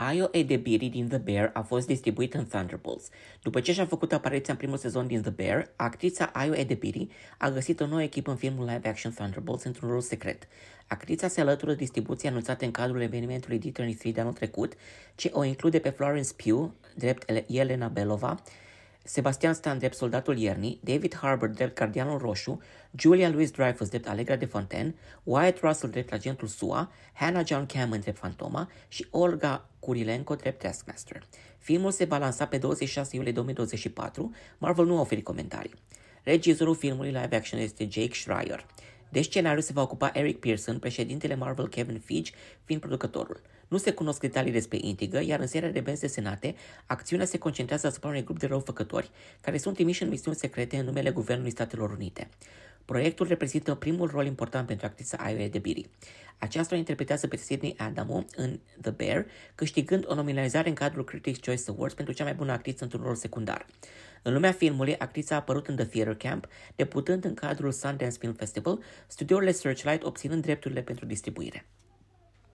Ayo Edebiri din The Bear a fost distribuit în Thunderbolts. După ce și-a făcut apariția în primul sezon din The Bear, actrița Ayo Edebiri a găsit o nouă echipă în filmul live-action Thunderbolts într-un rol secret. Actrița se alătură distribuției anunțate în cadrul evenimentului D23 de anul trecut, ce o include pe Florence Pugh, drept Elena Belova, Sebastian Stan drept soldatul iernii, David Harbour drept gardianul roșu, Julia Louis-Dreyfus drept Allegra de Fontaine, Wyatt Russell drept agentul SUA, Hannah John Cameron drept Fantoma și Olga Kurilenko drept Taskmaster. Filmul se va lansa pe 26 iulie 2024, Marvel nu a oferit comentarii. Regizorul filmului live action este Jake Schreier. De scenariu se va ocupa Eric Pearson, președintele Marvel Kevin Feige fiind producătorul. Nu se cunosc detalii despre intrigă, iar în seria de benzi desenate, acțiunea se concentrează asupra unui grup de răufăcători, care sunt trimiși în misiuni secrete în numele Guvernului Statelor Unite. Proiectul reprezintă primul rol important pentru actrița Ayo Debiri. Aceasta o interpretează pe Sydney Adamo în The Bear, câștigând o nominalizare în cadrul Critics' Choice Awards pentru cea mai bună actriță într-un rol secundar. În lumea filmului, actrița a apărut în The Theater Camp, debutând în cadrul Sundance Film Festival, studiourile Searchlight obținând drepturile pentru distribuire.